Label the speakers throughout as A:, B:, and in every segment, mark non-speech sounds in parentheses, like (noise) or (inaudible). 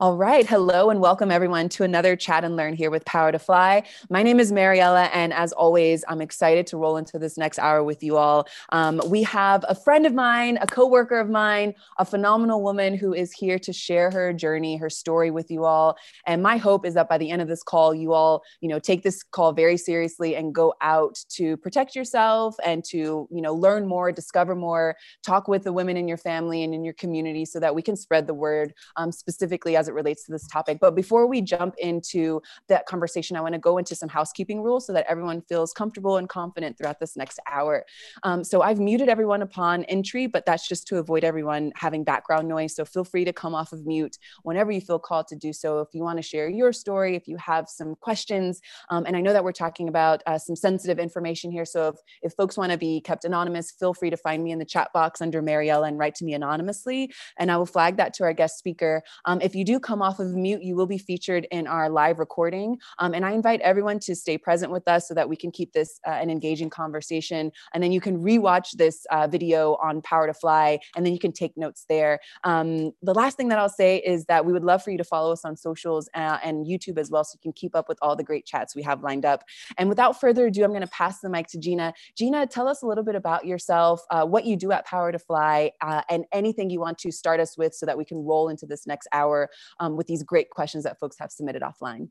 A: All right. Hello and welcome everyone to another chat and learn here with Power to Fly. My name is Mariella, and as always, I'm excited to roll into this next hour with you all. Um, we have a friend of mine, a coworker of mine, a phenomenal woman who is here to share her journey, her story with you all. And my hope is that by the end of this call, you all, you know, take this call very seriously and go out to protect yourself and to, you know, learn more, discover more, talk with the women in your family and in your community so that we can spread the word um, specifically as it relates to this topic. But before we jump into that conversation, I want to go into some housekeeping rules so that everyone feels comfortable and confident throughout this next hour. Um, so I've muted everyone upon entry, but that's just to avoid everyone having background noise. So feel free to come off of mute whenever you feel called to do so. If you want to share your story, if you have some questions, um, and I know that we're talking about uh, some sensitive information here. So if, if folks want to be kept anonymous, feel free to find me in the chat box under Mariella and write to me anonymously, and I will flag that to our guest speaker. Um, if you do come off of mute, you will be featured in our live recording. Um, and I invite everyone to stay present with us so that we can keep this uh, an engaging conversation. And then you can rewatch this uh, video on Power to Fly, and then you can take notes there. Um, the last thing that I'll say is that we would love for you to follow us on socials uh, and YouTube as well, so you can keep up with all the great chats we have lined up. And without further ado, I'm going to pass the mic to Gina. Gina, tell us a little bit about yourself, uh, what you do at Power to Fly, uh, and anything you want to start us with so that we can roll into this next hour um, with these great questions that folks have submitted offline.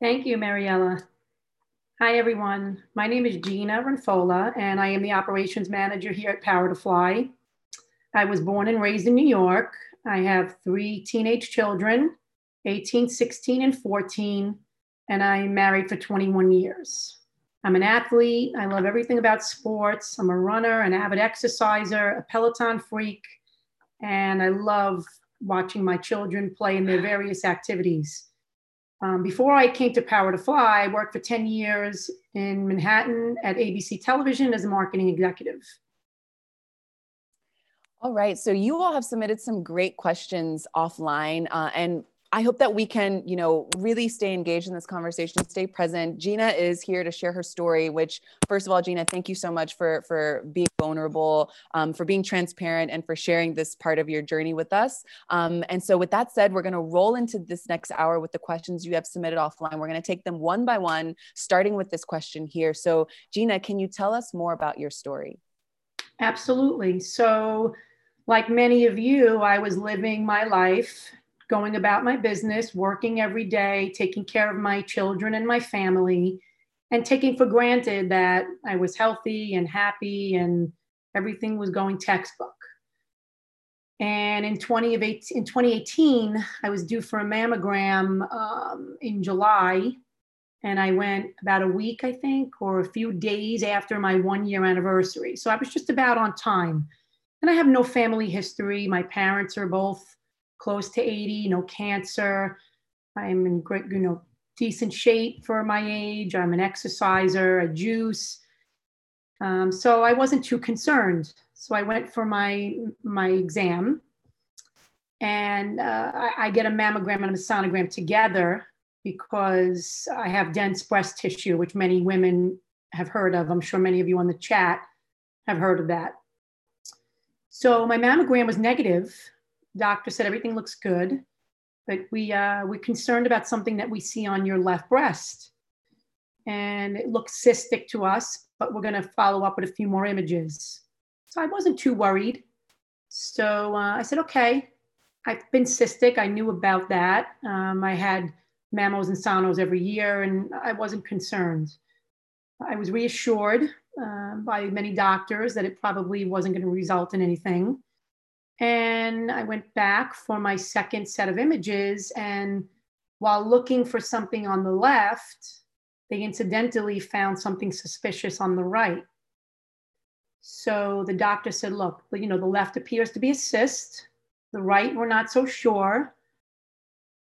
B: Thank you, Mariella. Hi, everyone. My name is Gina Ranfola, and I am the operations manager here at Power to Fly. I was born and raised in New York. I have three teenage children 18, 16, and 14, and I'm married for 21 years. I'm an athlete. I love everything about sports. I'm a runner, an avid exerciser, a Peloton freak, and I love watching my children play in their various activities. Um, before I came to Power to Fly, I worked for 10 years in Manhattan at ABC Television as a marketing executive.
A: All right. So you all have submitted some great questions offline. Uh, and I hope that we can, you know, really stay engaged in this conversation, stay present. Gina is here to share her story. Which, first of all, Gina, thank you so much for for being vulnerable, um, for being transparent, and for sharing this part of your journey with us. Um, and so, with that said, we're going to roll into this next hour with the questions you have submitted offline. We're going to take them one by one, starting with this question here. So, Gina, can you tell us more about your story?
B: Absolutely. So, like many of you, I was living my life going about my business, working every day, taking care of my children and my family, and taking for granted that I was healthy and happy and everything was going textbook. And in, 2018, in 2018, I was due for a mammogram um, in July. And I went about a week, I think, or a few days after my one year anniversary. So I was just about on time. And I have no family history. My parents are both close to 80, no cancer. I'm in great, you know, decent shape for my age. I'm an exerciser, a juice. Um, so I wasn't too concerned. So I went for my my exam, and uh, I, I, get a mammogram and a sonogram together because I have dense breast tissue, which many women have heard of. I'm sure many of you on the chat have heard of that. So my mammogram was negative, doctor said everything looks good, but we uh, we're concerned about something that we see on your left breast, and it looks cystic to us. But we're going to follow up with a few more images. So I wasn't too worried. So uh, I said, okay, I've been cystic. I knew about that. Um, I had mammos and sonos every year, and I wasn't concerned. I was reassured uh, by many doctors that it probably wasn't going to result in anything. And I went back for my second set of images. And while looking for something on the left, they incidentally found something suspicious on the right. So the doctor said, look, you know, the left appears to be a cyst. The right, we're not so sure.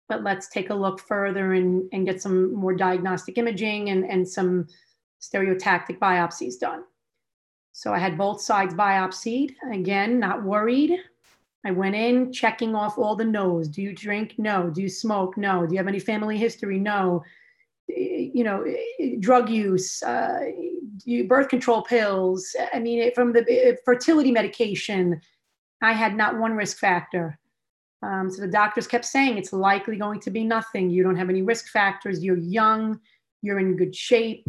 B: But let's take a look further and, and get some more diagnostic imaging and, and some stereotactic biopsies done. So I had both sides biopsied. Again, not worried. I went in checking off all the no's. Do you drink? No. Do you smoke? No. Do you have any family history? No. You know, drug use, uh, birth control pills. I mean, from the fertility medication, I had not one risk factor. Um, so the doctors kept saying it's likely going to be nothing. You don't have any risk factors. You're young. You're in good shape.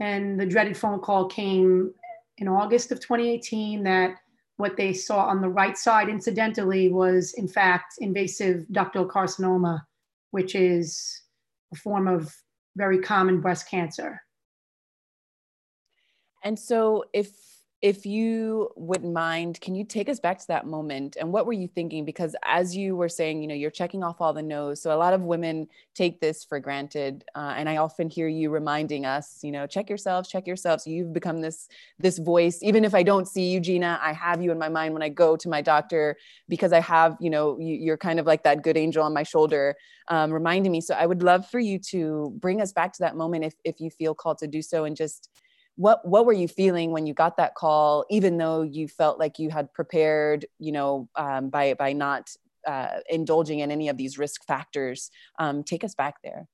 B: And the dreaded phone call came in August of 2018 that what they saw on the right side, incidentally, was in fact invasive ductal carcinoma, which is a form of very common breast cancer.
A: And so, if if you wouldn't mind, can you take us back to that moment and what were you thinking? Because as you were saying, you know, you're checking off all the no's. So a lot of women take this for granted, uh, and I often hear you reminding us, you know, check yourselves, check yourselves. So you've become this this voice. Even if I don't see you, Gina, I have you in my mind when I go to my doctor because I have, you know, you, are kind of like that good angel on my shoulder, um, reminding me. So I would love for you to bring us back to that moment if if you feel called to do so, and just what what were you feeling when you got that call even though you felt like you had prepared you know um, by by not uh, indulging in any of these risk factors? Um, take us back there.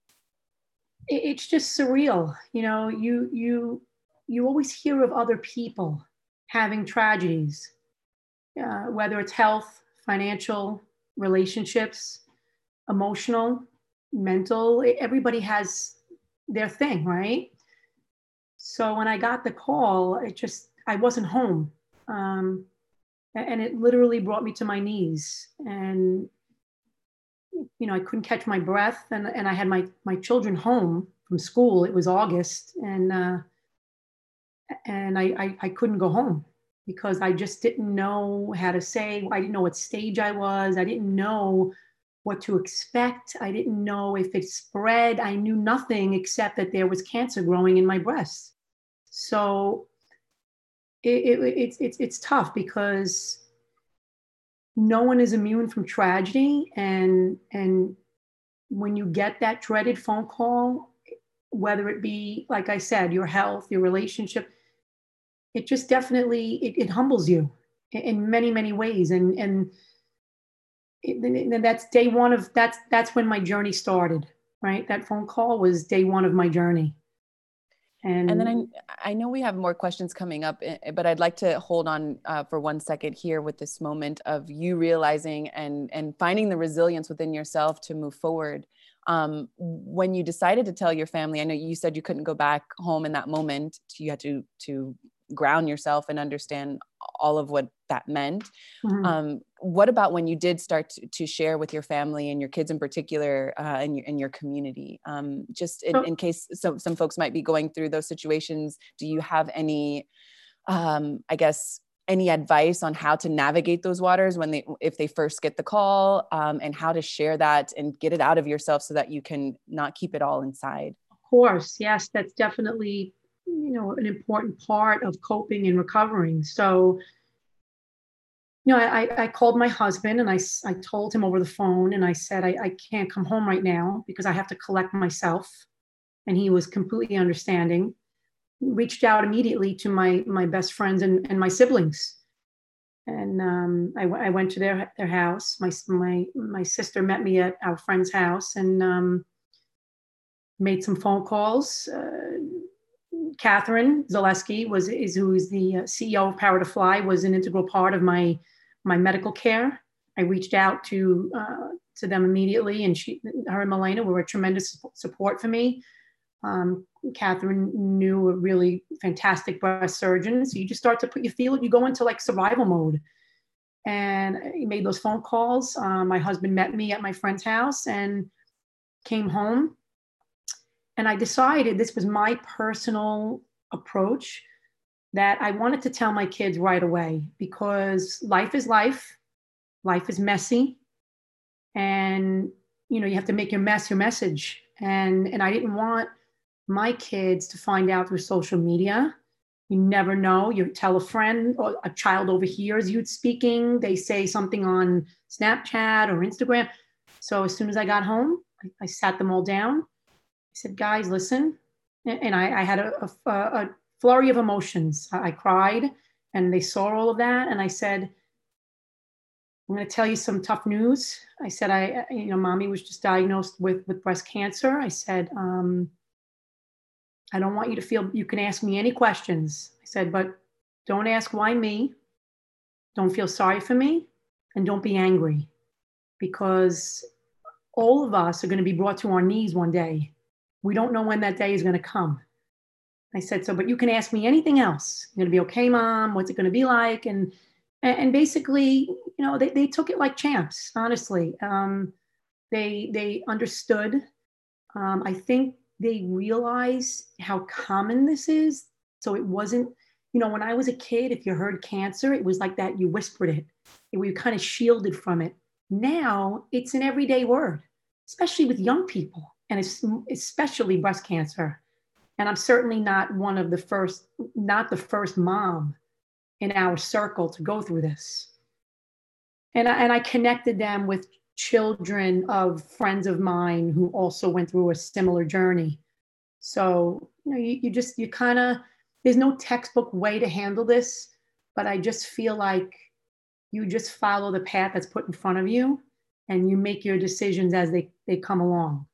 B: It's just surreal. You know you you you always hear of other people having tragedies uh, whether it's health financial relationships emotional mental everybody has their thing right so when I got the call, it just, I wasn't home. Um, and it literally brought me to my knees. And, you know, I couldn't catch my breath. And, and I had my, my children home from school. It was August. And, uh, and I, I, I couldn't go home because I just didn't know how to say, I didn't know what stage I was. I didn't know what to expect. I didn't know if it spread. I knew nothing except that there was cancer growing in my breast. So it, it, it's, it's, it's tough because no one is immune from tragedy. And, and when you get that dreaded phone call, whether it be, like I said, your health, your relationship, it just definitely, it, it humbles you in many, many ways. And, and, and that's day one of that's that's when my journey started right that phone call was day one of my journey
A: and, and then I, I know we have more questions coming up eh, eh, but i'd like to hold on uh, for one second here with this moment of you realizing and and finding the resilience within yourself to move forward. Um, when you decided to tell your family i know you said you couldn't go back home in that moment. You had to to ground yourself and understand all of what that meant. Mm-hmm. Um, what about when you did start to, to, share with your family and your kids in particular uh, in, your, in your community? Um, just in, in, case some, some folks might be going through those situations, do you have any, um, I guess, any advice on how to navigate those waters when they if they first get the call um, and how to share that and get it out of yourself so that you can not keep it all inside
B: of course yes that's definitely you know an important part of coping and recovering. So you know i, I called my husband and I, I told him over the phone and i said I, I can't come home right now because i have to collect myself. And he was completely understanding reached out immediately to my my best friends and, and my siblings. And um, I, I went to their their house. My my my sister met me at our friend's house and um, made some phone calls uh, Katharine Zaleski was is who is the uh, CEO of Power to Fly was an integral part of my my medical care. I reached out to uh, to them immediately, and she, her and Milena were a tremendous support for me. Um, Catherine knew a really fantastic breast surgeon, so you just start to put you feel. You go into like survival mode, and I made those phone calls. Um, my husband met me at my friend's house and came home and I decided this was my personal approach that I wanted to tell my kids right away because life is life, life is messy, and you know you have to make your mess your message. And and I didn't want my kids to find out through social media. You never know. You tell a friend or a child overhears you speaking. They say something on Snapchat or Instagram. So as soon as I got home, I, I sat them all down said, guys, listen. And I, I had a, a, a, flurry of emotions. I cried and they saw all of that. And I said, I'm going to tell you some tough news. I said, I, you know, mommy was just diagnosed with, with breast cancer. I said, um, I don't want you to feel, you can ask me any questions. I said, but don't ask why me. Don't feel sorry for me and don't be angry. because all of us are going to be brought to our knees one day. We don't know when that day is going to come. I said, so, but you can ask me anything else. You're going to be okay, mom. What's it going to be like? And, and basically, you know, they, they took it like champs, honestly. Um, they, they understood. Um, I think they realized how common this is. So it wasn't, you know, when I was a kid, if you heard cancer, it was like that, you whispered it, we kind of shielded from it. Now it's an everyday word, especially with young people and especially breast cancer and I'm certainly not one of the first, not the first mom in our circle to go through this. And I, and I connected them with children of friends of mine who also went through a similar journey. So, you know, you, you just, you kind of, there's no textbook way to handle this, but I just feel like you just follow the path that's put in front of you and you make your decisions as they, they come along.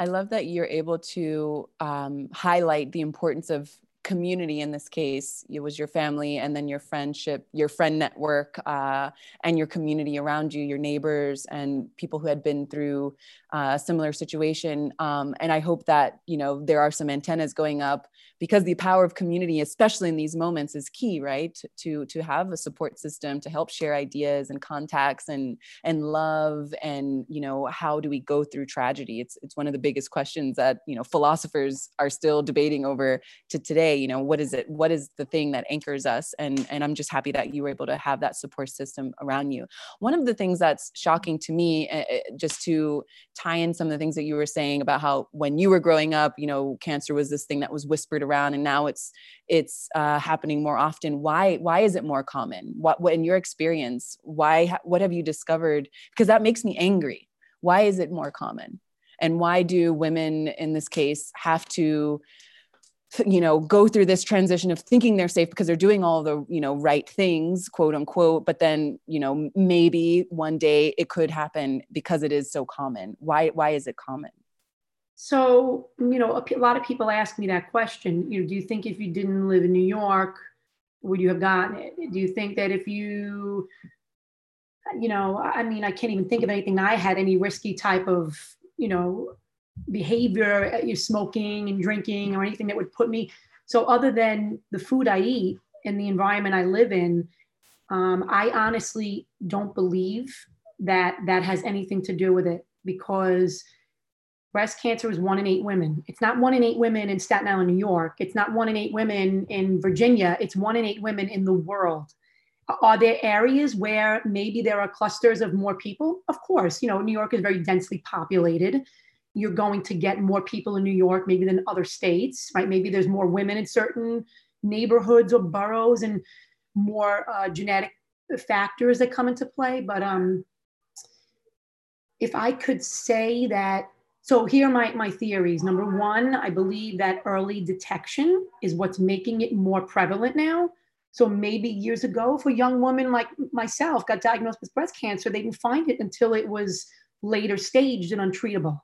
A: I love that you're able to um, highlight the importance of community in this case. It was your family and then your friendship your friend network uh, and your community around you your neighbors and people who had been through uh, a similar situation. Um, and i hope that you know there are some antennas going up because the power of community especially in these moments is key right? To to have a support system to help share ideas and contacts and and love and you know how do we go through tragedy? It's it's one of the biggest questions that you know philosophers are still debating over to today. You know what is it what is the thing that anchors us? And and i'm just happy that you were able to have that support system around you. One of the things that's shocking to me uh, just to tie in some of the things that you were saying about how when you were growing up you know cancer was this thing that was whispered around and now it's it's uh, happening more often. Why why is it more common? What, what in your experience why what have you discovered? Because that makes me angry. Why is it more common? And why do women in this case have to you know go through this transition of thinking they're safe because they're doing all the you know right things quote unquote but then you know maybe one day it could happen because it is so common. Why why is it common
B: so you know a, lot of people ask me that question you know do you think if you didn't live in new york would you have gotten it do you think that if you you know i mean i can't even think of anything i had any risky type of you know behavior, uh, you smoking and drinking or anything that would put me. So other than the food I eat and the environment I live in, um, I honestly don't believe that that has anything to do with it because breast cancer is one in eight women. It's not one in eight women in Staten Island, New York. It's not one in eight women in Virginia. It's one in eight women in the world. Are there areas where maybe there are clusters of more people? Of course, you know, New York is very densely populated you're going to get more people in New York maybe than other states, right? Maybe there's more women in certain neighborhoods or boroughs and more uh, genetic factors that come into play. But um, if I could say that, so here are my, my theories. Number one, I believe that early detection is what's making it more prevalent now. So maybe years ago, if a young woman like myself got diagnosed with breast cancer, they didn't find it until it was later staged and untreatable.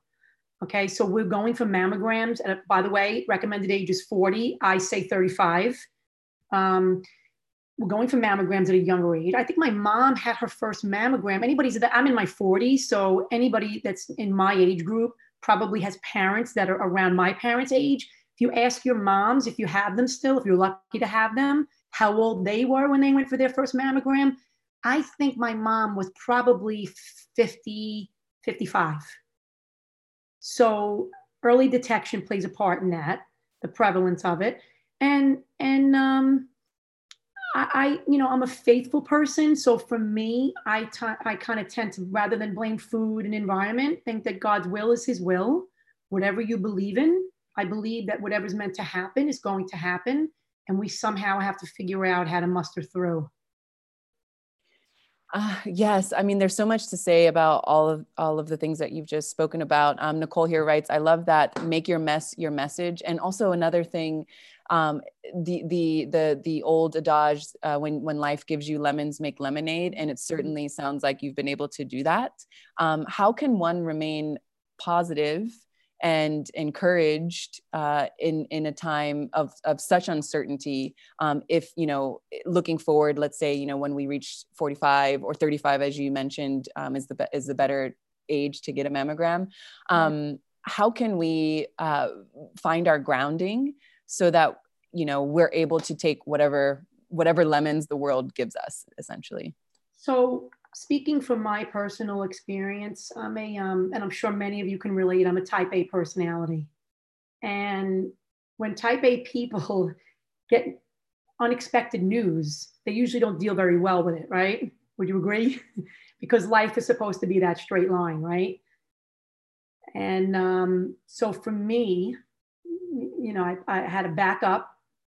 B: Okay, so we're going for mammograms. And by the way, recommended age is 40. I say 35. Um, we're going for mammograms at a younger age. I think my mom had her first mammogram. Anybody's that I'm in my 40s, so anybody that's in my age group probably has parents that are around my parents' age. If you ask your moms, if you have them still, if you're lucky to have them, how old they were when they went for their first mammogram, I think my mom was probably 50, 55. So early detection plays a part in that, the prevalence of it. And and um, I, you know, I'm a faithful person. So for me, I, t- I kind of tend to, rather than blame food and environment, think that God's will is his will. Whatever you believe in, I believe that whatever's meant to happen is going to happen. And we somehow have to figure out how to muster through.
A: Uh, yes, I mean, there's so much to say about all of all of the things that you've just spoken about. Um, Nicole here writes, "I love that. Make your mess your message." And also another thing, um, the the the the old adage, uh, "When when life gives you lemons, make lemonade," and it certainly sounds like you've been able to do that. Um, how can one remain positive and encouraged uh, in in a time of of such uncertainty. Um, if you know, looking forward, let's say you know when we reach 45 or 35, as you mentioned, um, is the is the better age to get a mammogram. Um, how can we uh, find our grounding so that you know we're able to take whatever whatever lemons the world gives us, essentially?
B: So speaking from my personal experience, I'm a, um, and I'm sure many of you can relate, I'm a type A personality. And when type A people (laughs) get unexpected news, they usually don't deal very well with it, right? Would you agree? (laughs) because life is supposed to be that straight line, right? And um, so for me, you know, I, I had to back up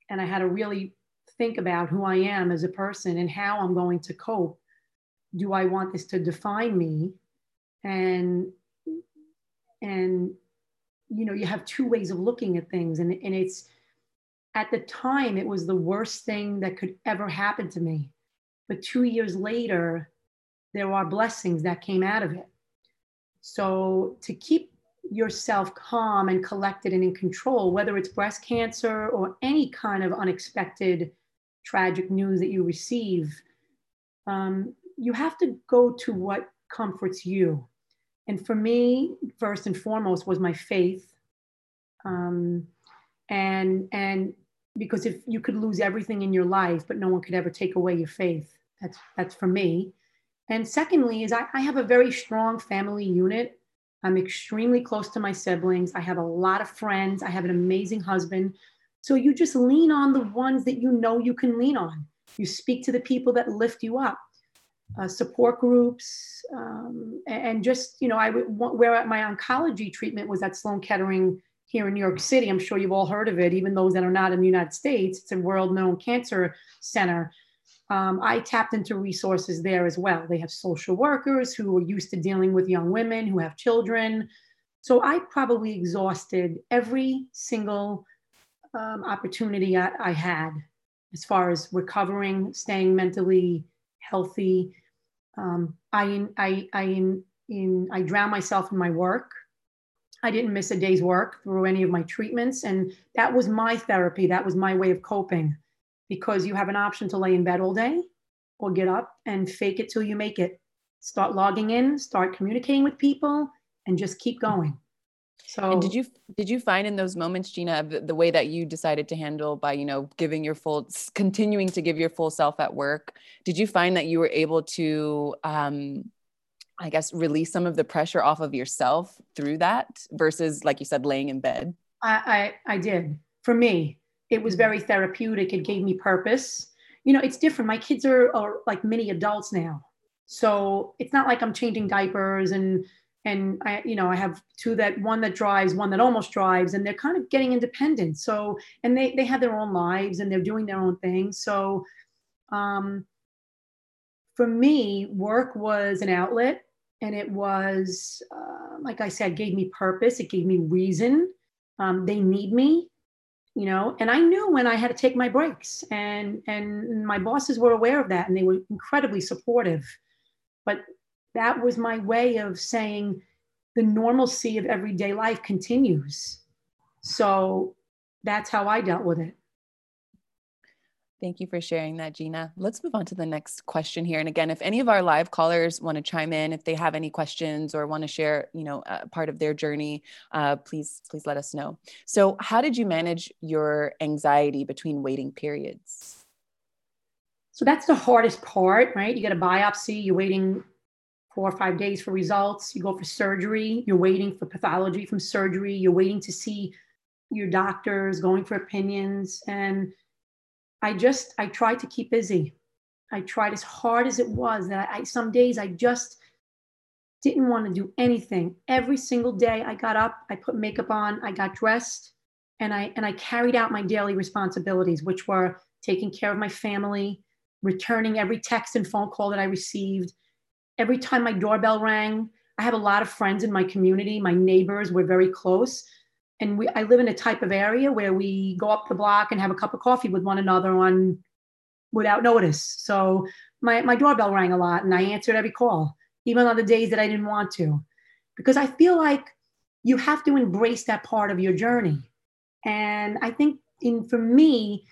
B: and I had to really think about who I am as a person and how I'm going to cope do I want this to define me? And and you know, you have two ways of looking at things. And, and it's at the time it was the worst thing that could ever happen to me. But two years later, there are blessings that came out of it. So to keep yourself calm and collected and in control, whether it's breast cancer or any kind of unexpected tragic news that you receive, um, you have to go to what comforts you. And for me, first and foremost, was my faith. Um, and and because if you could lose everything in your life, but no one could ever take away your faith, that's that's for me. And secondly, is I, I have a very strong family unit. I'm extremely close to my siblings. I have a lot of friends. I have an amazing husband. So you just lean on the ones that you know you can lean on. You speak to the people that lift you up uh, support groups, um, and just, you know, I where my oncology treatment was at Sloan Kettering here in New York City. I'm sure you've all heard of it, even those that are not in the United States. It's a world known cancer center. Um, I tapped into resources there as well. They have social workers who are used to dealing with young women who have children. So I probably exhausted every single um, opportunity I, I had as far as recovering, staying mentally healthy. Um, I, I, I, in, in, I drown myself in my work. I didn't miss a day's work through any of my treatments. And that was my therapy. That was my way of coping because you have an option to lay in bed all day or get up and fake it till you make it. Start logging in, start communicating with people, and just keep going.
A: So and did you did you find in those moments, Gina, the, the, way that you decided to handle by you know giving your full, continuing to give your full self at work? Did you find that you were able to, um, I guess, release some of the pressure off of yourself through that versus, like you said, laying in bed?
B: I I, I did. For me, it was mm-hmm. very therapeutic. It gave me purpose. You know, it's different. My kids are, are like mini adults now. So it's not like I'm changing diapers and and I, you know, I have two that one that drives, one that almost drives, and they're kind of getting independent. So, and they they have their own lives and they're doing their own thing. So, um, for me, work was an outlet, and it was, uh, like I said, gave me purpose. It gave me reason. Um, they need me, you know, and I knew when I had to take my breaks, and and my bosses were aware of that, and they were incredibly supportive. But that was my way of saying the normalcy of everyday life continues. So that's how I dealt with it.
A: Thank you for sharing that, Gina. Let's move on to the next question here. And again, if any of our live callers want to chime in, if they have any questions or want to share, you know, part of their journey, uh, please, please let us know. So, how did you manage your anxiety between waiting periods?
B: So that's the hardest part, right? You get a biopsy, you're waiting four or five days for results. You go for surgery, you're waiting for pathology from surgery, you're waiting to see your doctors, going for opinions. And I just, I tried to keep busy. I tried as hard as it was that I, some days I just didn't want to do anything. Every single day I got up, I put makeup on, I got dressed, and I and I carried out my daily responsibilities, which were taking care of my family, returning every text and phone call that I received, every time my doorbell rang, I have a lot of friends in my community. My neighbors were very close. And we, I live in a type of area where we go up the block and have a cup of coffee with one another on without notice. So my, my doorbell rang a lot and I answered every call, even on the days that I didn't want to. Because I feel like you have to embrace that part of your journey. And I think in for me,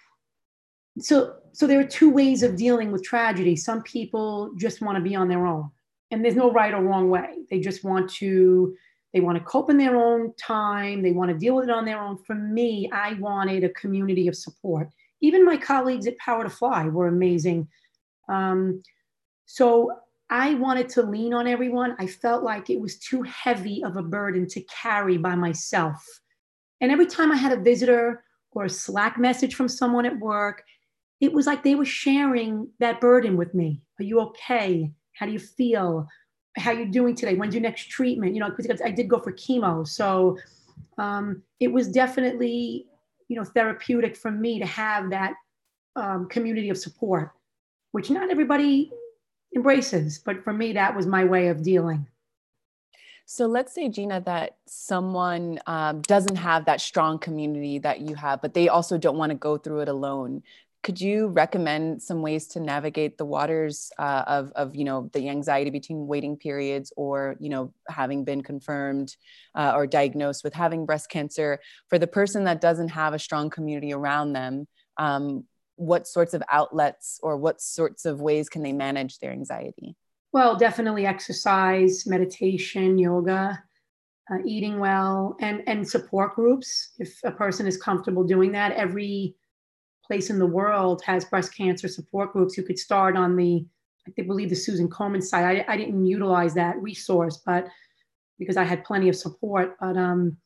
B: so so there are two ways of dealing with tragedy. Some people just want to be on their own. And there's no right or wrong way. They just want to they want to cope in their own time, they want to deal with it on their own. For me, I wanted a community of support. Even my colleagues at Power to Fly were amazing. Um, so I wanted to lean on everyone. I felt like it was too heavy of a burden to carry by myself. And every time I had a visitor or a Slack message from someone at work, it was like they were sharing that burden with me. Are you okay? How do you feel? How you doing today? When's your next treatment? You know, because I did go for chemo. So um, it was definitely, you know, therapeutic for me to have that um, community of support, which not everybody embraces. But for me, that was my way of dealing.
A: So let's say, Gina, that someone um, doesn't have that strong community that you have, but they also don't want to go through it alone. Could you recommend some ways to navigate the waters uh, of, of, you know, the anxiety between waiting periods or, you know, having been confirmed uh, or diagnosed with having breast cancer for the person that doesn't have a strong community around them? Um, what sorts of outlets or what sorts of ways can they manage their anxiety?
B: Well, definitely exercise, meditation, yoga, uh, eating well, and and support groups. If a person is comfortable doing that, every place in the world has breast cancer support groups. You could start on the, I believe the Susan Komen site. I, I didn't utilize that resource, but because I had plenty of support. But um,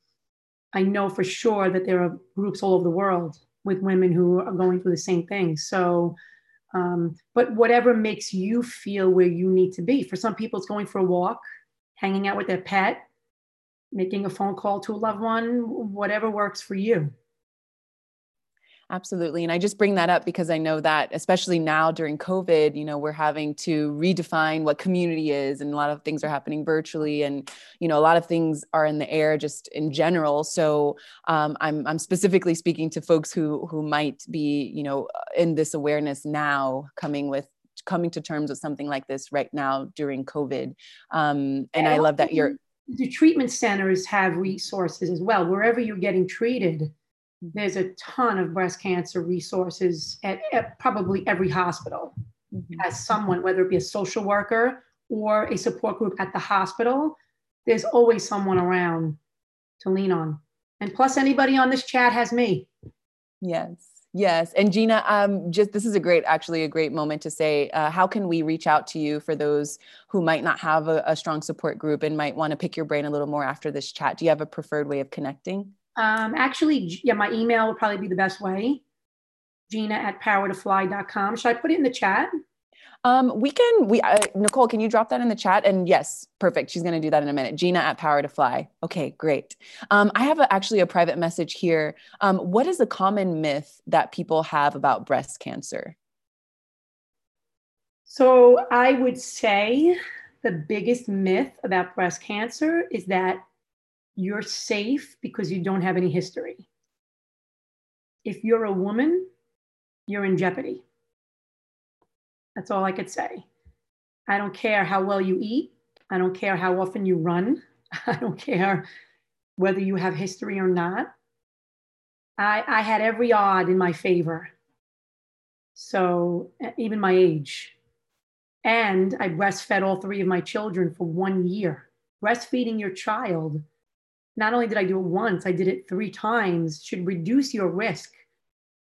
B: I know for sure that there are groups all over the world with women who are going through the same thing. So, um, but whatever makes you feel where you need to be. For some people, it's going for a walk, hanging out with their pet, making a phone call to a loved one, whatever works for you.
A: Absolutely. And I just bring that up because I know that, especially now during COVID, you know, we're having to redefine what community is, and a lot of things are happening virtually, and, you know, a lot of things are in the air just in general. So um, I'm, I'm specifically speaking to folks who, who might be, you know, in this awareness now coming with coming to terms with something like this right now during COVID. Um, and I love that you're.
B: The treatment centers have resources as well. Wherever you're getting treated, there's a ton of breast cancer resources at, at probably every hospital mm-hmm. has someone, whether it be a social worker or a support group at the hospital. There's always someone around to lean on. And plus, anybody on this chat has me.
A: Yes. Yes. And Gina, um, just this is a great, actually, a great moment to say, uh, how can we reach out to you for those who might not have a, a strong support group and might want to pick your brain a little more after this chat? Do you have a preferred way of connecting?
B: Um, actually, yeah, my email would probably be the best way. Gina at powertofly.com. Should I put it in the chat?
A: Um, we can, we, uh, Nicole, can you drop that in the chat? And yes, perfect. She's going to do that in a minute. Gina at Power to Fly. Okay, great. Um, I have a, actually a private message here. Um, what is a common myth that people have about breast cancer?
B: So I would say the biggest myth about breast cancer is that you're safe because you don't have any history. If you're a woman, you're in jeopardy. That's all I could say. I don't care how well you eat. I don't care how often you run. (laughs) I don't care whether you have history or not. I, I had every odd in my favor. So, uh, even my age. And I breastfed all three of my children for one year. Breastfeeding your child not only did I do it once, I did it three times, should reduce your risk.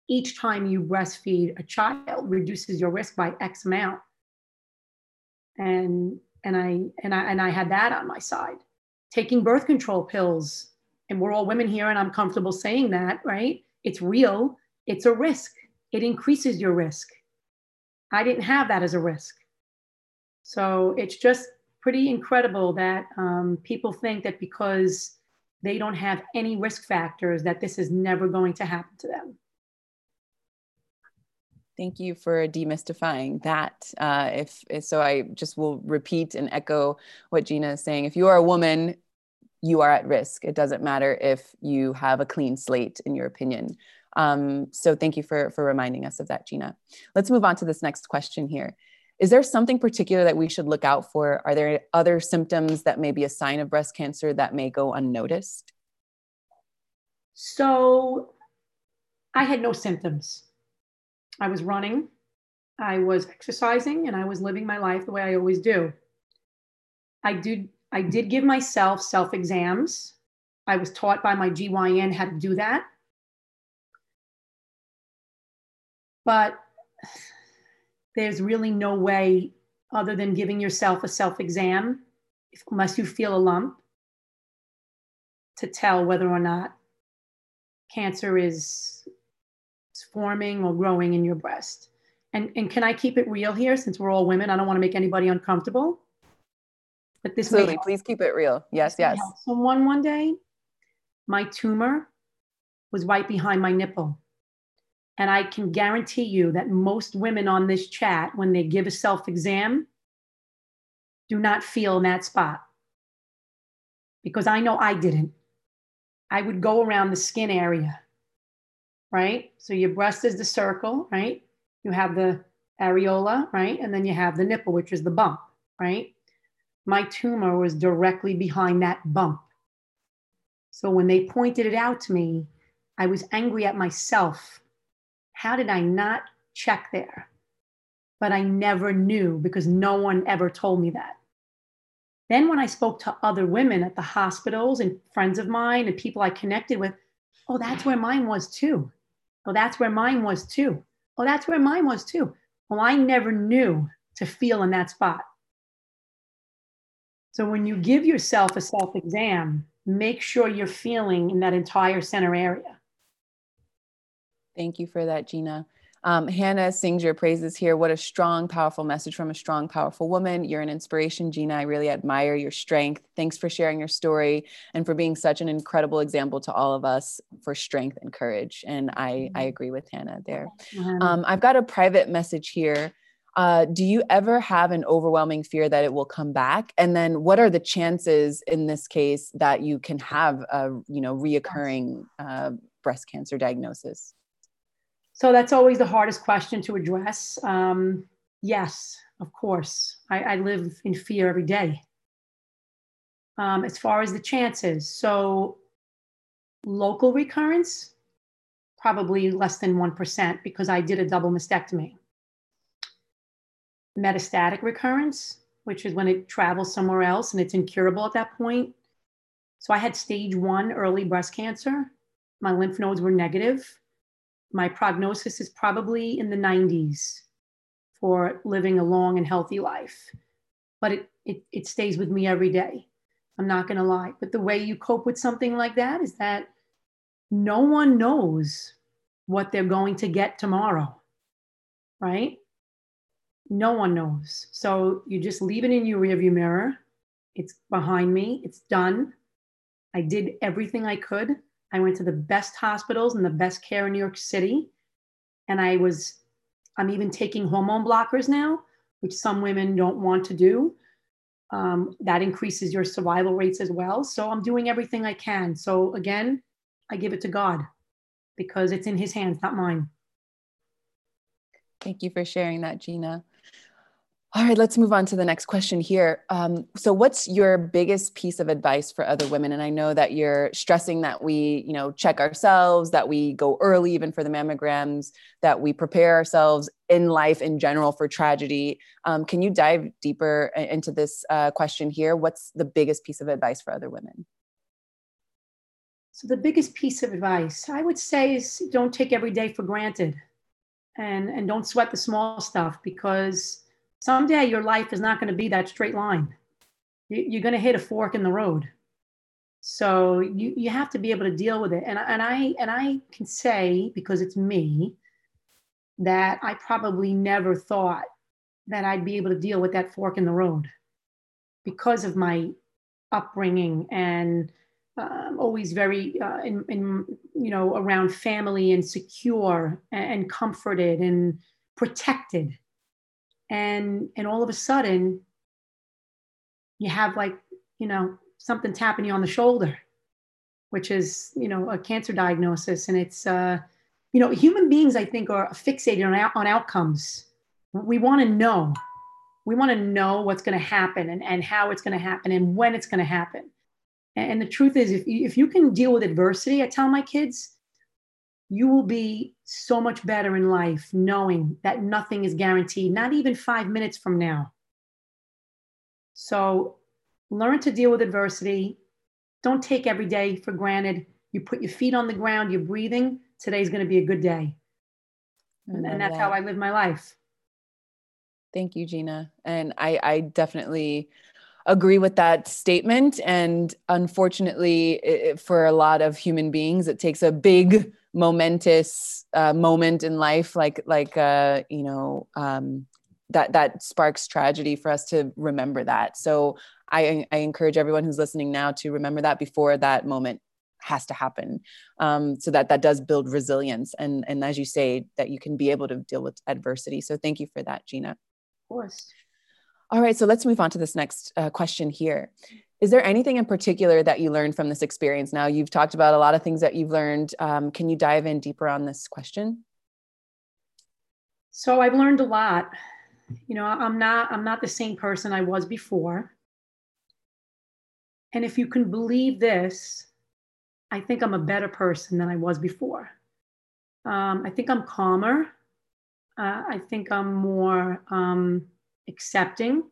B: Each time you breastfeed a child reduces your risk by X amount. And and I and I and I had that on my side. Taking birth control pills, and we're all women here, and I'm comfortable saying that, right? It's real, it's a risk. It increases your risk. I didn't have that as a risk. So it's just pretty incredible that um, people think that because they don't have any risk factors that this is never going to happen to them.
A: Thank you for demystifying that. Uh, if, if so, I just will repeat and echo what Gina is saying. If you are a woman, you are at risk. It doesn't matter if you have a clean slate, in your opinion. Um, so thank you for for reminding us of that, Gina. Let's move on to this next question here. Is there something particular that we should look out for? Are there other symptoms that may be a sign of breast cancer that may go unnoticed?
B: So I had no symptoms. I was running, I was exercising, and I was living my life the way I always do. I did I did give myself self exams. I was taught by my GYN how to do that. But there's really no way other than giving yourself a self exam, unless you feel a lump, to tell whether or not cancer is, forming or growing in your breast. And, and can I keep it real here since we're all women? I don't want to make anybody uncomfortable.
A: But this Absolutely. Please keep it real. Yes, yes.
B: Someone one day, my tumor was right behind my nipple. And I can guarantee you that most women on this chat, when they give a self exam, do not feel in that spot. Because I know I didn't. I would go around the skin area, right? So your breast is the circle, right? You have the areola, right? And then you have the nipple, which is the bump, right? My tumor was directly behind that bump. So when they pointed it out to me, I was angry at myself how did I not check there? But I never knew because no one ever told me that. Then, when I spoke to other women at the hospitals and friends of mine and people I connected with, oh, that's where mine was too. Oh, that's where mine was too. Oh, that's where mine was too. Well, I never knew to feel in that spot. So, when you give yourself a self exam, make sure you're feeling in that entire center area.
A: Thank you for that, Gina. Um, Hannah sings your praises here. What a strong, powerful message from a strong, powerful woman. You're an inspiration, Gina. I really admire your strength. Thanks for sharing your story and for being such an incredible example to all of us for strength and courage. And I, I mm-hmm. agree with Hannah there. Um, I've got a private message here. Uh, do you ever have an overwhelming fear that it will come back? And then what are the chances in this case that you can have a, you know, reoccurring uh, breast cancer diagnosis?
B: So that's always the hardest question to address. Um, yes, of course. I, I, live in fear every day. Um, as far as the chances, so local recurrence, probably less than 1% because I did a double mastectomy. Metastatic recurrence, which is when it travels somewhere else and it's incurable at that point. So I had stage one early breast cancer. My lymph nodes were negative my prognosis is probably in the 90s for living a long and healthy life. But it, it, it stays with me every day. I'm not going to lie. But the way you cope with something like that is that no one knows what they're going to get tomorrow, right? No one knows. So you just leave it in your rearview mirror. It's behind me, it's done. I did everything I could. I went to the best hospitals and the best care in New York City. And I was, I'm even taking hormone blockers now, which some women don't want to do. Um, that increases your survival rates as well. So I'm doing everything I can. So again, I give it to God because it's in his hands, not mine.
A: Thank you for sharing that, Gina. All right, let's move on to the next question here. Um, so, what's your biggest piece of advice for other women? And I know that you're stressing that we, you know, check ourselves, that we go early, even for the mammograms, that we prepare ourselves in life in general for tragedy. Um, can you dive deeper into this uh, question here? What's the biggest piece of advice for other women?
B: So, the biggest piece of advice I would say is don't take every day for granted, and and don't sweat the small stuff because someday your life is not going to be that straight line. You're going to hit a fork in the road. So you, you have to be able to deal with it. And, and I and I can say, because it's me, that I probably never thought that I'd be able to deal with that fork in the road because of my upbringing and um, always very uh, in, in, you know around family and secure and, and comforted and protected and and all of a sudden you have like you know something tapping you on the shoulder which is you know a cancer diagnosis. And it's uh you know human beings i think are fixated on, on outcomes. We want to know. We want to know what's going to happen and, and how it's going to happen and when it's going to happen. And, and the truth is, if you, if you can deal with adversity, I tell my kids, you will be so much better in life knowing that nothing is guaranteed, not even five minutes from now. So learn to deal with adversity. Don't take every day for granted. You put your feet on the ground, you're breathing. Today's going to be a good day. And, and that's that. how I live my life.
A: Thank you, Gina. And I, I definitely agree with that statement. And unfortunately, it, for a lot of human beings, it takes a big, momentous uh, moment in life, like like uh, you know um, that that sparks tragedy for us to remember that. So I, I encourage everyone who's listening now to remember that before that moment has to happen um, so that that does build resilience and and as you say that you can be able to deal with adversity so thank you for that gina of
B: course.
A: All right, so let's move on to this next uh, question here. Is there anything in particular that you learned from this experience? Now, you've talked about a lot of things that you've learned. Um, can you dive in deeper on this question?
B: So I've learned a lot. You know, I'm not I'm not the same person I was before. And if you can believe this, I think I'm a better person than I was before. Um, I think I'm calmer. Uh, I think I'm more um, accepting.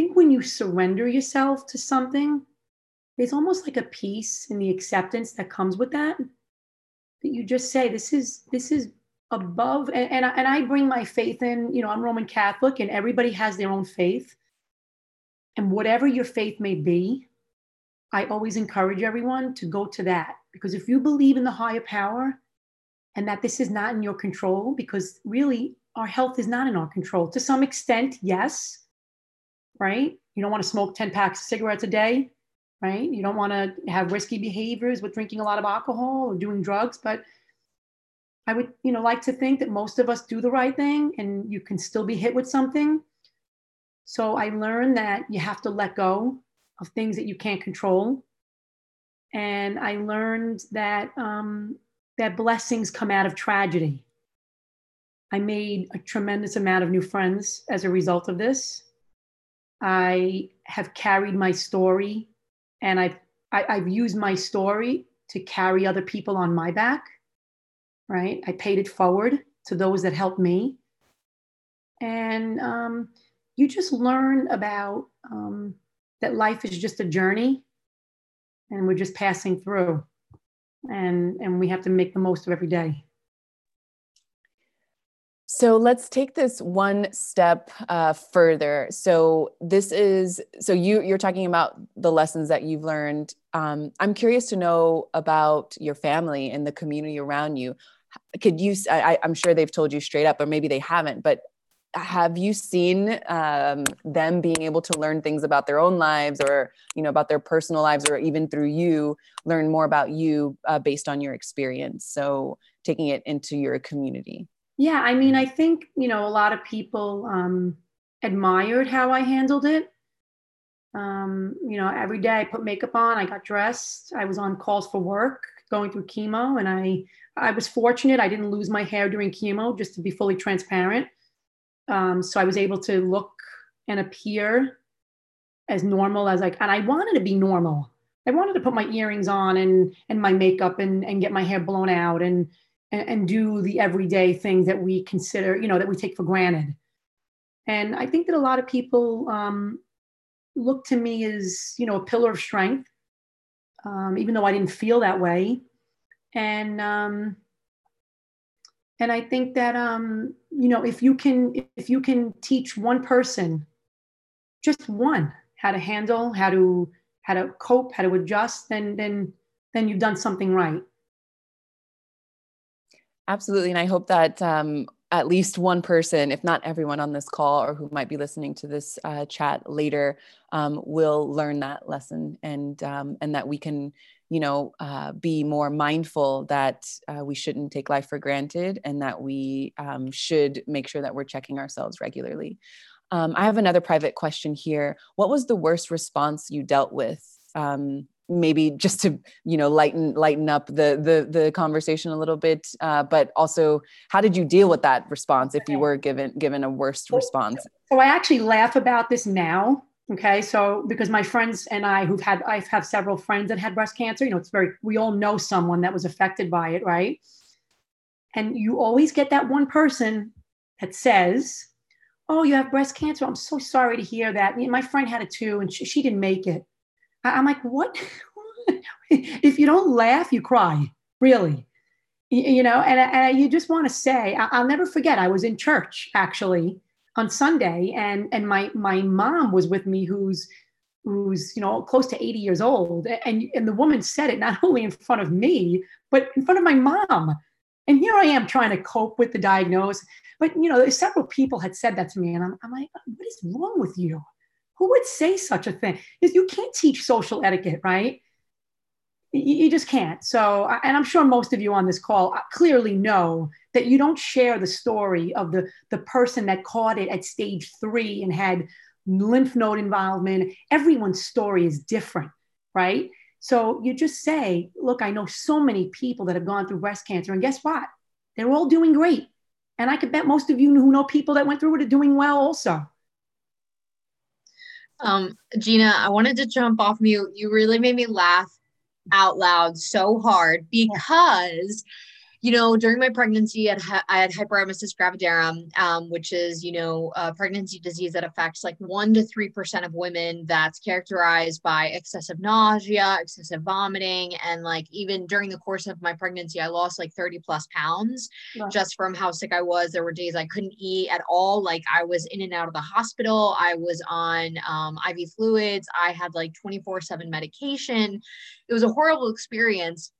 B: Think when you surrender yourself to something, there's almost like a peace in the acceptance that comes with that. That you just say, "This is this is above," and and I, and I bring my faith in. You know, I'm Roman Catholic, and everybody has their own faith. And whatever your faith may be, I always encourage everyone to go to that because if you believe in the higher power, and that this is not in your control because really our health is not in our control. To some extent, yes, right? You don't want to smoke 10 packs of cigarettes a day, right? You don't want to have risky behaviors with drinking a lot of alcohol or doing drugs, but I would, you know, like to think that most of us do the right thing and you can still be hit with something. So I learned that you have to let go of things that you can't control. And I learned that um, that blessings come out of tragedy. I made a tremendous amount of new friends as a result of this. I have carried my story and I've, I, have i have used my story to carry other people on my back, right? I paid it forward to those that helped me. And um, you just learn about um, that life is just a journey and we're just passing through and and we have to make the most of every day
A: so let's take this one step uh, further. So this is so you you're talking about the lessons that you've learned. Um, I'm curious to know about your family and the community around you. Could you? I, I'm sure they've told you straight up, or maybe they haven't. But have you seen um, them being able to learn things about their own lives or you know about their personal lives or even through you learn more about you uh, based on your experience so taking it into your community
B: yeah i mean i think you know a lot of people um, admired how i handled it um, you know every day i put makeup on i got dressed i was on calls for work going through chemo and i i was fortunate i didn't lose my hair during chemo just to be fully transparent um, so I was able to look and appear as normal as like, and I wanted to be normal. I wanted to put my earrings on and and my makeup and and get my hair blown out and and, and do the everyday things that we consider, you know, that we take for granted. And I think that a lot of people um, look to me as, you know, a pillar of strength, um, even though I didn't feel that way. And um, and I think that um, you know if you can if you can teach one person just one how to handle how to how to cope how to adjust then then then you've done something right
A: absolutely and i hope that um, at least one person if not everyone on this call or who might be listening to this uh, chat later um, will learn that lesson and um, and that we can you know, uh, be more mindful that uh, we shouldn't take life for granted and that we um, should make sure that we're checking ourselves regularly. Um, I have another private question here. What was the worst response you dealt with? Um, maybe just to you know lighten lighten up the the the conversation a little bit, uh, but also how did you deal with that response if you were given given a worst response?
B: So I actually laugh about this now. Okay, so because my friends and I, who've had, I have several friends that had breast cancer. You know, it's very, we all know someone that was affected by it, right? And you always get that one person that says, "Oh, you have breast cancer. I'm so sorry to hear that. My friend had it too, and she, she didn't make it." I'm like, "What? (laughs) if you don't laugh, you cry. Really." you know and, and you just want to say i'll never forget i was in church actually on sunday and and my my mom was with me who's who's you know close to 80 years old and and the woman said it not (laughs) only in front of me but in front of my mom and here i am trying to cope with the diagnosis but you know several people had said that to me and i'm, I'm like what is wrong with you who would say such a thing you can't teach social etiquette right you, just can't. So, and I'm sure most of you on this call uh, clearly know that you don't share the story of the, the person that caught it at stage three and had lymph node involvement. Everyone's story is different, right? So you just say, look, I know so many people that have gone through breast cancer, and guess what? They're all doing great. And I could bet most of you who know people that went through it are doing well also.
C: Um, Gina, I wanted to jump off mute. You really made me laugh out loud so hard because you know, during my pregnancy, I had, I had hyperemesis gravidarum, um, which is, you know, a pregnancy disease that affects like one to 3% of women that's characterized by excessive nausea, excessive vomiting. And like even during the course of my pregnancy, I lost like 30 plus pounds just from how sick I was. There were days I couldn't eat at all. Like I was in and out of the hospital. I was on um, IV fluids. I had like 24 7 medication. It was a horrible experience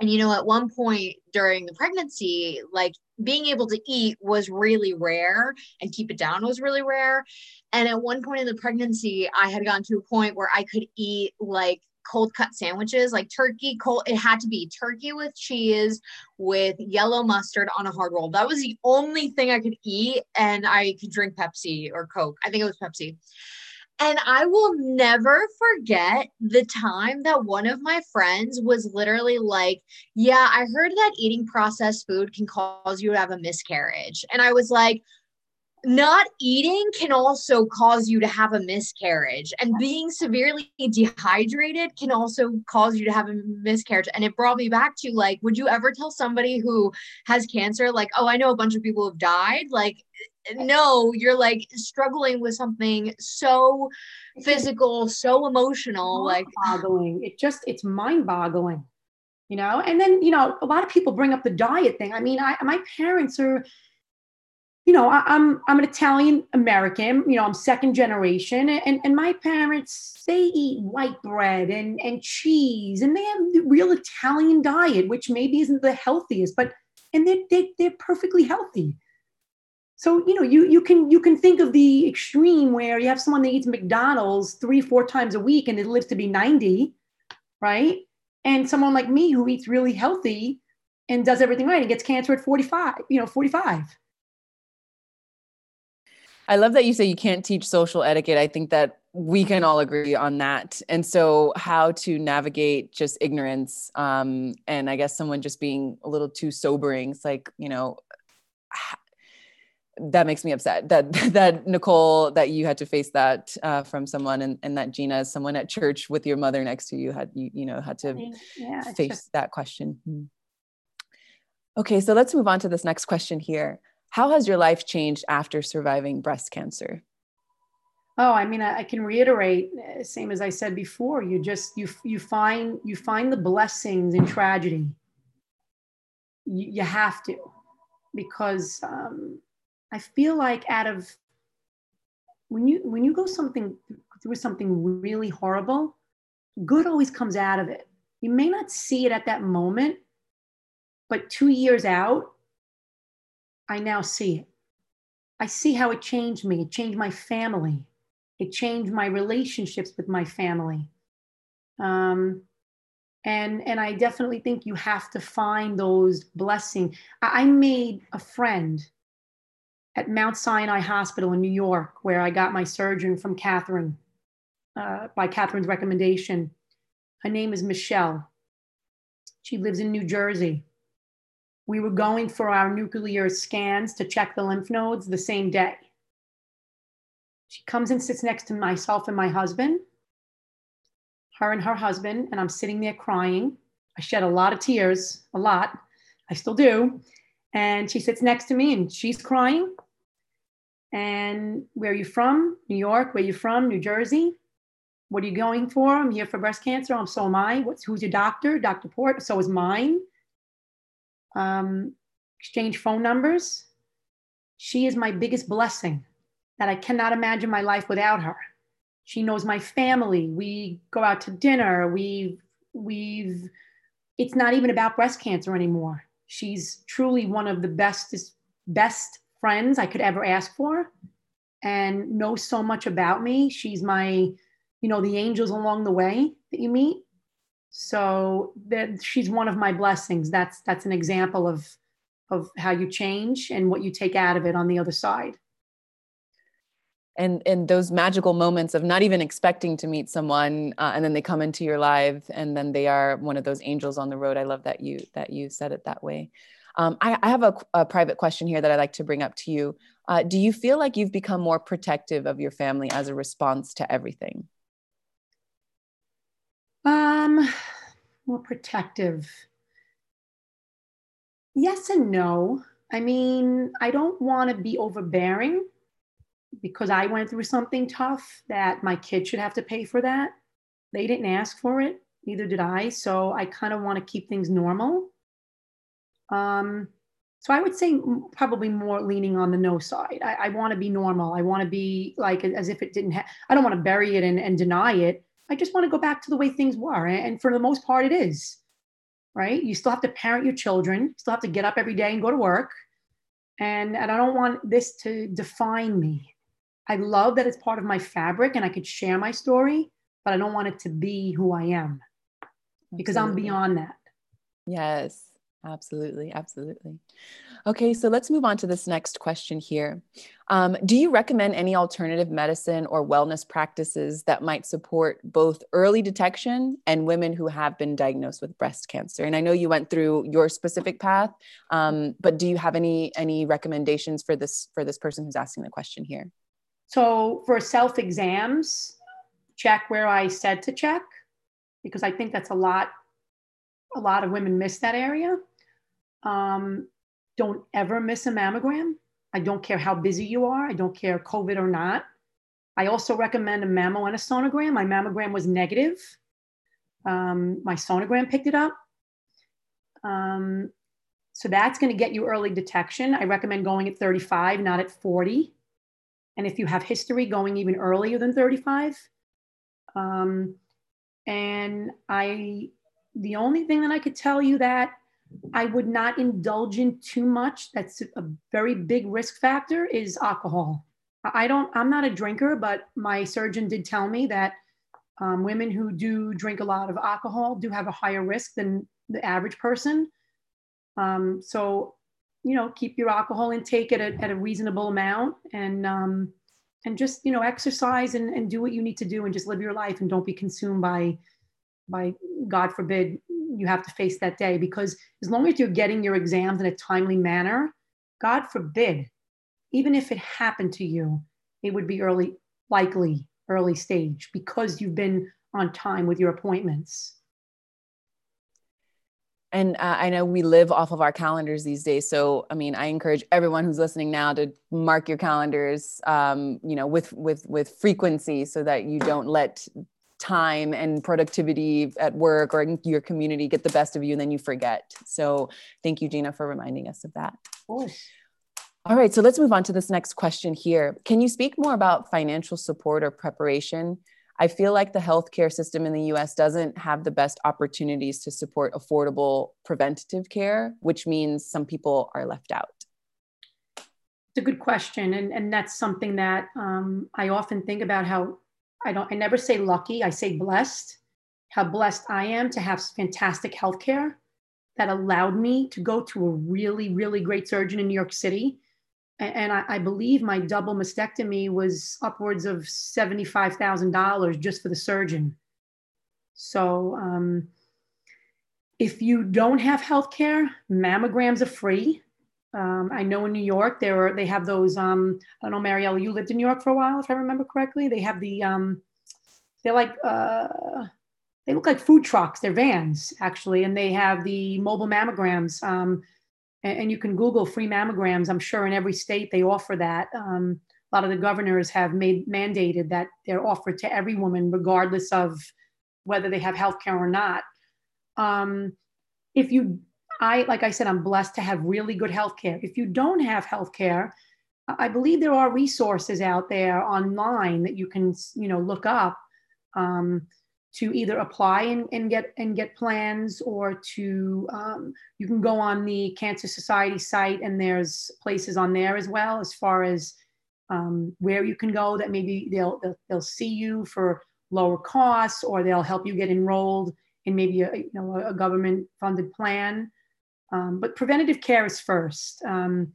C: and you know at one point during the pregnancy like being able to eat was really rare and keep it down was really rare. And at one point in the pregnancy i had gotten to a point where i could eat like cold cut sandwiches like turkey cold it had to be turkey with cheese with yellow mustard on a hard roll. That was the only thing i could eat and i could drink pepsi or coke. I think it was pepsi and I will never forget the time that one of my friends was literally like, Yeah, I heard that eating processed food can cause you to have a miscarriage. And I was like, not eating can also cause you to have a miscarriage and being severely dehydrated can also cause you to have a miscarriage and it brought me back to like would you ever tell somebody who has cancer like oh i know a bunch of people have died like no you're like struggling with something so physical so emotional like
B: boggling it just it's mind boggling you know and then you know a lot of people bring up the diet thing i mean i my parents are you know, I, am I'm, I'm an Italian American. You know, I'm second generation, and and my parents they eat white bread and and cheese, and they have the real Italian diet, which maybe isn't the healthiest, but and they they they're perfectly healthy. So you know, you you can you can think of the extreme where you have someone that eats McDonald's three four times a week and it lives to be ninety, right? And someone like me who eats really healthy and does everything right and gets cancer at 45, you know, 45
A: I love that you say you can't teach social etiquette. I think that we can all agree on that. And so, how to navigate just ignorance, um, and I guess someone just being a little too sobering. It's like you know, that makes me upset. That (laughs) that Nicole, that you had to face that uh, from someone, and, and that Gina, someone at church with your mother next to you, had you you know had to yeah, face just- that question. Hmm. Okay, so let's move on to this next question here. How has your life changed after surviving breast cancer?
B: Oh, I mean, I, I can reiterate, uh, same as I said before. You just you you find you find the blessings in tragedy. You, you have to, because um, I feel like out of when you when you go something through something really horrible, good always comes out of it. You may not see it at that moment, but two years out, I now see it. I see how it changed me. It changed my family. It changed my relationships with my family. Um, and and I definitely think you have to find those blessings. I, I made a friend at Mount Sinai Hospital in New York, where I got my surgeon from Katharine, uh, by Katharine's recommendation. Her name is Michelle. She lives in New Jersey we were going for our nuclear scans to check the lymph nodes the same day. She comes and sits next to myself and my husband, her and her husband, and I'm sitting there crying. I shed a lot of tears, a lot. I still do. And she sits next to me and she's crying. And where are you from? New York. Where are you from? New Jersey. What are you going for? I'm here for breast cancer. I'm so am I. What's who's your doctor? Dr. Port. So is mine. Um, exchange phone numbers. She is my biggest blessing that I cannot imagine my life without her. She knows my family. We go out to dinner. We've we've it's not even about breast cancer anymore. She's truly one of the bestest best friends I could ever ask for and knows so much about me. She's my, you know, the angels along the way that you meet. So that she's one of my blessings. That's that's an example of of how you change and what you take out of it on the other side
A: and and those magical moments of not even expecting to meet someone uh, and then they come into your life and then they are one of those angels on the road i love that you that you said it that way um, I, I, have a, a, private question here that i'd like to bring up to you uh, do you feel like you've become more protective of your family as a response to everything
B: um more protective yes and no i mean i don't want to be overbearing because I went through something tough that my kids should have to pay for that. They didn't ask for it, neither did I. So I kind of want to keep things normal. Um, so I would say probably more leaning on the no side. I, I want to be normal. I want to be like as if it didn't have, I don't want to bury it and, and deny it. I just want to go back to the way things were. And for the most part, it is, right? You still have to parent your children, you still have to get up every day and go to work. And, and I don't want this to define me. I love that it's part of my fabric and I could share my story, but I don't want it to be who I am because absolutely. I'm beyond that.
A: Yes, absolutely. Absolutely. Okay, so let's move on to this next question here. Um, do you recommend any alternative medicine or wellness practices that might support both early detection and women who have been diagnosed with breast cancer? And I know you went through your specific path, um, but do you have any any recommendations for this for this person who's asking the question here?
B: So for self exams, check where I said to check because I think that's a lot. A lot of women miss that area. Um, don't ever miss a mammogram. I don't care how busy you are. I don't care COVID or not. I also recommend a mammo and a sonogram. My mammogram was negative. Um, my sonogram picked it up. Um, so that's going to get you early detection. I recommend going at 35, not at 40 and if you have history going even earlier than 35 um, and i the only thing that i could tell you that i would not indulge in too much. That's a very big risk factor is alcohol. I don't i'm not a drinker but my surgeon did tell me that um, women who do drink a lot of alcohol do have a higher risk than the average person. Um, so you know, keep your alcohol intake at a, at a reasonable amount and, um, and just, you know, exercise and, and do what you need to do and just live your life and don't be consumed by, by God forbid you have to face that day because as long as you're getting your exams in a timely manner, God forbid, even if it happened to you, it would be early, likely early stage because you've been on time with your appointments
A: and uh, I know we live off of our calendars these days. So, I mean, I encourage everyone who's listening now to mark your calendars, um, you know, with with with frequency, so that you don't let time and productivity at work or in your community get the best of you, and then you forget. So, thank you, Gina, for reminding us of that.
B: Of.
A: All right, so let's move on to this next question here. Can you speak more about financial support or preparation? I feel like the healthcare system in the US doesn't have the best opportunities to support affordable preventative care, which means some people are left out.
B: It's a good question. And, and that's something that um, I often think about how I don't, I never say lucky, I say blessed, how blessed I am to have fantastic healthcare that allowed me to go to a really, really great surgeon in New York City and I, believe my double mastectomy was upwards of $75,000 just for the surgeon. So, um, if you don't have health care, mammograms are free. Um, I know in New York there are they have those. Um, I don't know, Marielle, you lived in New York for a while, if I remember correctly. They have the um, they're like uh, they look like food trucks. They're vans actually, and they have the mobile mammograms. Um, and, and, you can Google free mammograms. I'm sure in every state they offer that. Um, a lot of the governors have made mandated that they're offered to every woman, regardless of whether they have health care or not. Um, if you I, like I said, I'm blessed to have really good health care. If you don't have health care, I believe there are resources out there online that you can, you know, look up um, to either apply and, and, get and get plans, or to um, you can go on the Cancer Society site and there's places on there as well as far as um, where you can go that maybe they'll, they'll they'll see you for lower costs or they'll help you get enrolled in maybe a you know a government funded plan. Um, but preventative care is first. Um,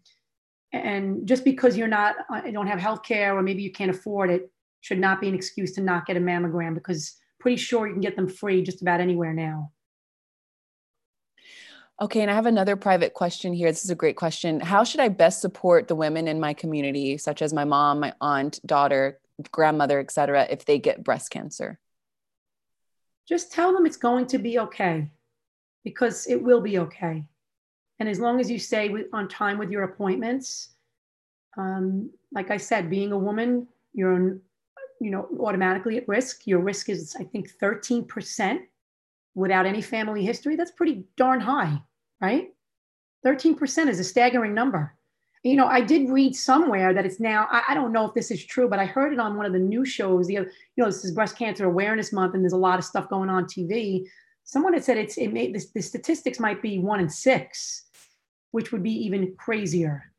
B: and just because you're not, uh, you don't have health care or maybe you can't afford it, should not be an excuse to not get a mammogram because pretty sure you can get them free just about anywhere now.
A: Okay, and I have another private question here. This is a great question. How should I best support the women in my community, such as my mom, my aunt, daughter, grandmother, etc., if they get breast cancer?
B: Just tell them it's going to be okay because it will be okay. And as long as you stay with, on time with your appointments, um, like I said, being a woman, you're you know automatically at risk. Your risk is I think 13% without any family history. That's pretty darn high, right? 13% is a staggering number. You know, I did read somewhere that it's now, I, I, don't know if this is true, but I heard it on one of the news shows. The other, you know, this is Breast Cancer Awareness Month, and there's a lot of stuff going on TV. Someone had said it's it made the, the statistics might be one in six which would be even crazier.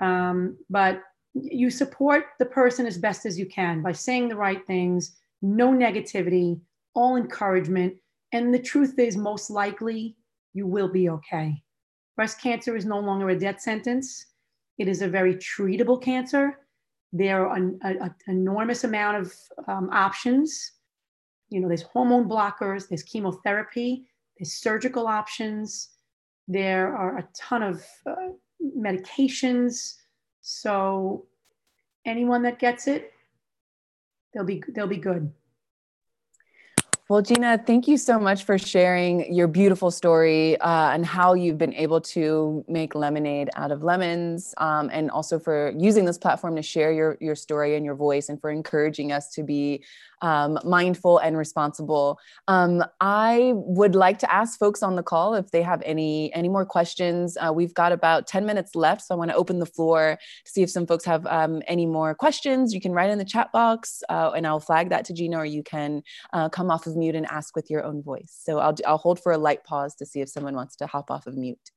B: Um, but you support the person as best as you can by saying the right things, no negativity, all encouragement. And the truth is, most likely, you will be okay. Breast cancer is no longer a death sentence. It is a very treatable cancer. There are an, enormous amount of um, options. You know, there's hormone blockers, there's chemotherapy, there's surgical options, there are a ton of uh, medications. So anyone that gets it, they'll be they'll be good.
A: Well, Gina, thank you so much for sharing your beautiful story uh, and how you've been able to make lemonade out of lemons, um, and also for using this platform to share your your story and your voice, and for encouraging us to be um, mindful and responsible. Um, I would like to ask folks on the call if they have any any more questions. Uh, we've got about 10 minutes left, so I want to open the floor to see if some folks have um, any more questions. You can write in the chat box, uh, and I'll flag that to Gina, or you can uh, come off of mute and ask with your own voice. So I'll I'll hold for a light pause to see if someone wants to hop off of mute.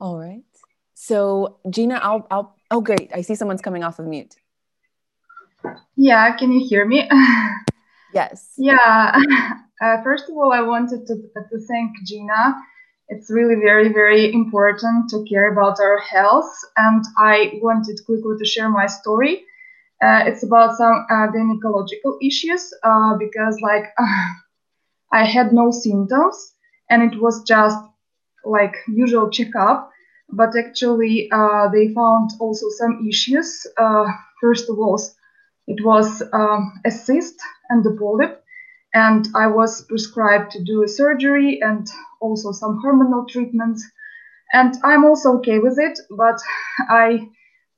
A: All right. So Gina, I'll, I'll, oh great. I see someone's coming off of mute.
D: Yeah, can you hear me? (laughs)
A: yes.
D: Yeah. Uh, first of all, I wanted to, to thank Gina. It's really very, very important to care about our health. And I wanted quickly to share my story. Uh, it's about some uh, gynecological issues uh, because, like, (laughs) I had no symptoms and it was just like usual checkup but actually uh, they found also some issues. Uh, first of all, it was um, a cyst and a polyp, and I was prescribed to do a surgery and also some hormonal treatments. And I'm also okay with it, but I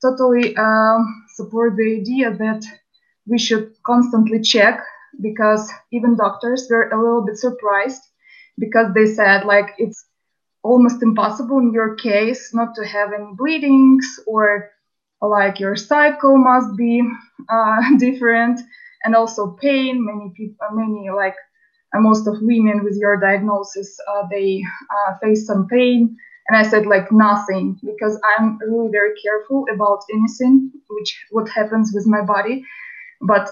D: totally um, support the idea that we should constantly check because even doctors were a little bit surprised because they said like it's almost impossible in your case not to have any bleedings or like your cycle must be uh, (laughs) different and also pain. Many people many like uh, most of women with your diagnosis uh, they uh, face some pain. And i said like nothing because i'm really very careful about anything which what happens with my body. But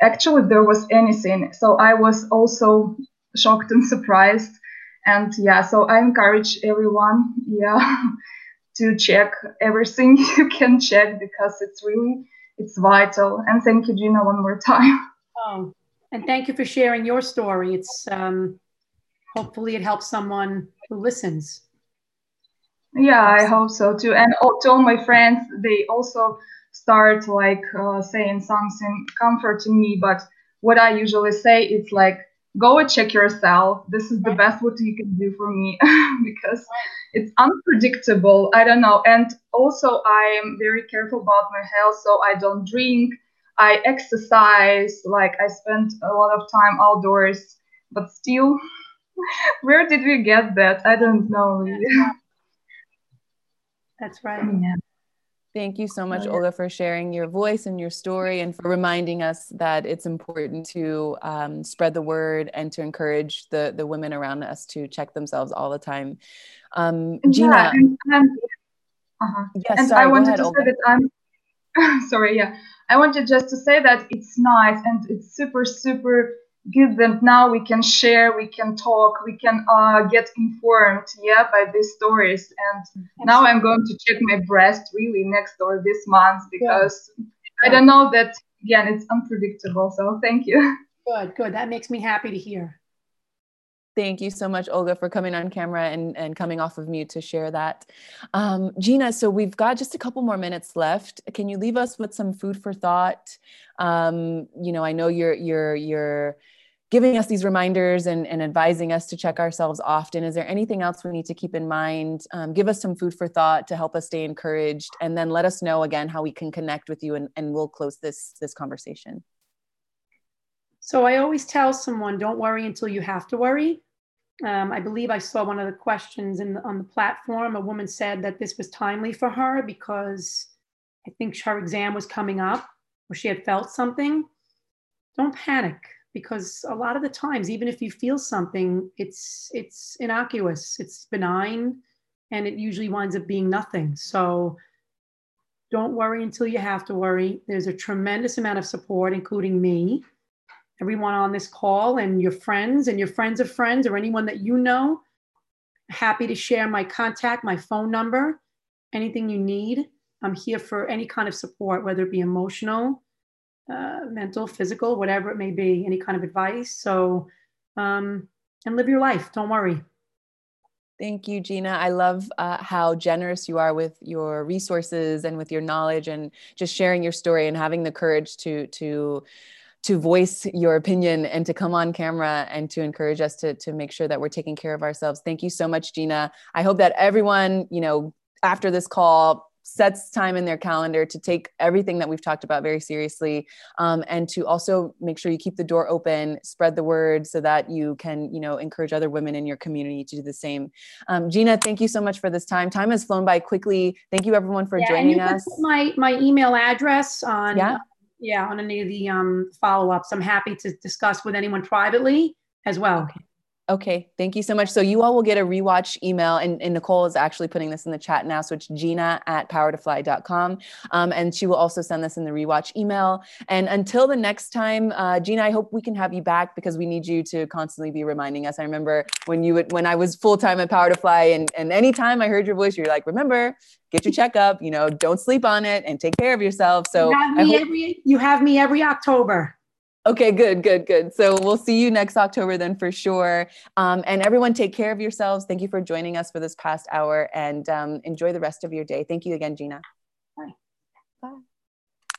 D: actually there was anything. So i was also shocked and (laughs) surprised and yeah so i encourage everyone yeah (laughs) to check everything (laughs) you can check because it's really it's vital and thank you gina one more time (laughs)
B: oh and thank you for sharing your story it's um hopefully it helps someone who listens.
D: Yeah, I hope so too. And all, to all my friends, they also start like uh, saying something comforting me. But what I usually say is like, go and check yourself. This is the best what you can do for me (laughs) because it's unpredictable. I don't know. And also, I am very careful about my health, so I don't drink. I exercise. Like I spend a lot of time outdoors, but still, (laughs) where did we get that? I don't know really. (laughs)
B: That's right.
D: Yeah.
A: Thank you so much, Olga, for sharing your voice and your story and for reminding us that it's important to um, spread the word and to encourage the, the women around us to check themselves all the time. Um, Gina.
D: Yeah, and, and, uh-huh.
A: yes,
D: and
A: sorry,
D: I wanted
A: ahead,
D: to
A: Olga.
D: say that I'm (laughs) sorry, yeah. I wanted just to say that it's nice and it's super, super good that now we can share, we can talk, we can uh, get informed, yeah, by these stories. And now I'm going to check my breast really next door this month because I don't know that again it's unpredictable. So thank you. (laughs)
B: Good, good. That makes me happy to hear.
A: Thank you so much, Olga, for coming on camera and, and coming off of mute to share that. Um, Gina, so we've got just a couple more minutes left. Can you leave us with some food for thought? Um, you know, I know you're you're you're giving us these reminders and, and advising us to check ourselves often. Is there anything else we need to keep in mind? Um, give us some food for thought to help us stay encouraged, and then let us know again how we can connect with you, and, and we'll close this this conversation.
B: So I always tell someone, don't worry until you have to worry. Um, I believe I saw one of the questions in the, on the platform. A woman said that this was timely for her because I think her exam was coming up or she had felt something. Don't panic because a lot of the times, even if you feel something, it's it's innocuous, it's benign, and it usually winds up being nothing. So don't worry until you have to worry. There's a tremendous amount of support, including me everyone on this call and your friends and your friends of friends or anyone that you know. Happy to share my contact, my phone number, anything you need. I'm here for any kind of support, whether it be emotional, uh, mental, physical, whatever it may be, any kind of advice. So, um, and live your life. Don't worry.
A: Thank you, Gina. I love uh, how generous you are with your resources and with your knowledge, and just sharing your story and having the courage to to to voice your opinion and to come on camera and to encourage us to, to make sure that we're taking care of ourselves. Thank you so much, Gina. I hope that everyone, you know, after this call sets time in their calendar to take everything that we've talked about very seriously um, and to also make sure you keep the door open spread the word so that you can you know encourage other women in your community to do the same um, gina thank you so much for this time time has flown by quickly thank you everyone for
B: Yeah,
A: joining us
B: put my my email address on
A: Yeah.
B: yeah on any of the um, follow-ups. I'm happy to discuss with anyone privately as well.
A: Okay, thank you so much. So you all will get a rewatch email, and, and Nicole is actually putting this in the chat now. So it's Gina at powertofly.com. Um, and she will also send this in the rewatch email. And until the next time, uh, Gina, I hope we can have you back because we need you to constantly be reminding us. I remember when you would, when I was full time at PowerToFly, and and anytime I heard your voice, you're like, remember, get your checkup. You know, don't sleep on it, and take care of yourself. So
B: you have
A: I
B: me
A: hope-
B: every you have me every October.
A: Okay, good, good, good. So we'll see you next October then for sure. Um, and everyone, take care of yourselves. Thank you for joining us for this past hour and um, enjoy the rest of your day. Thank you again, Gina.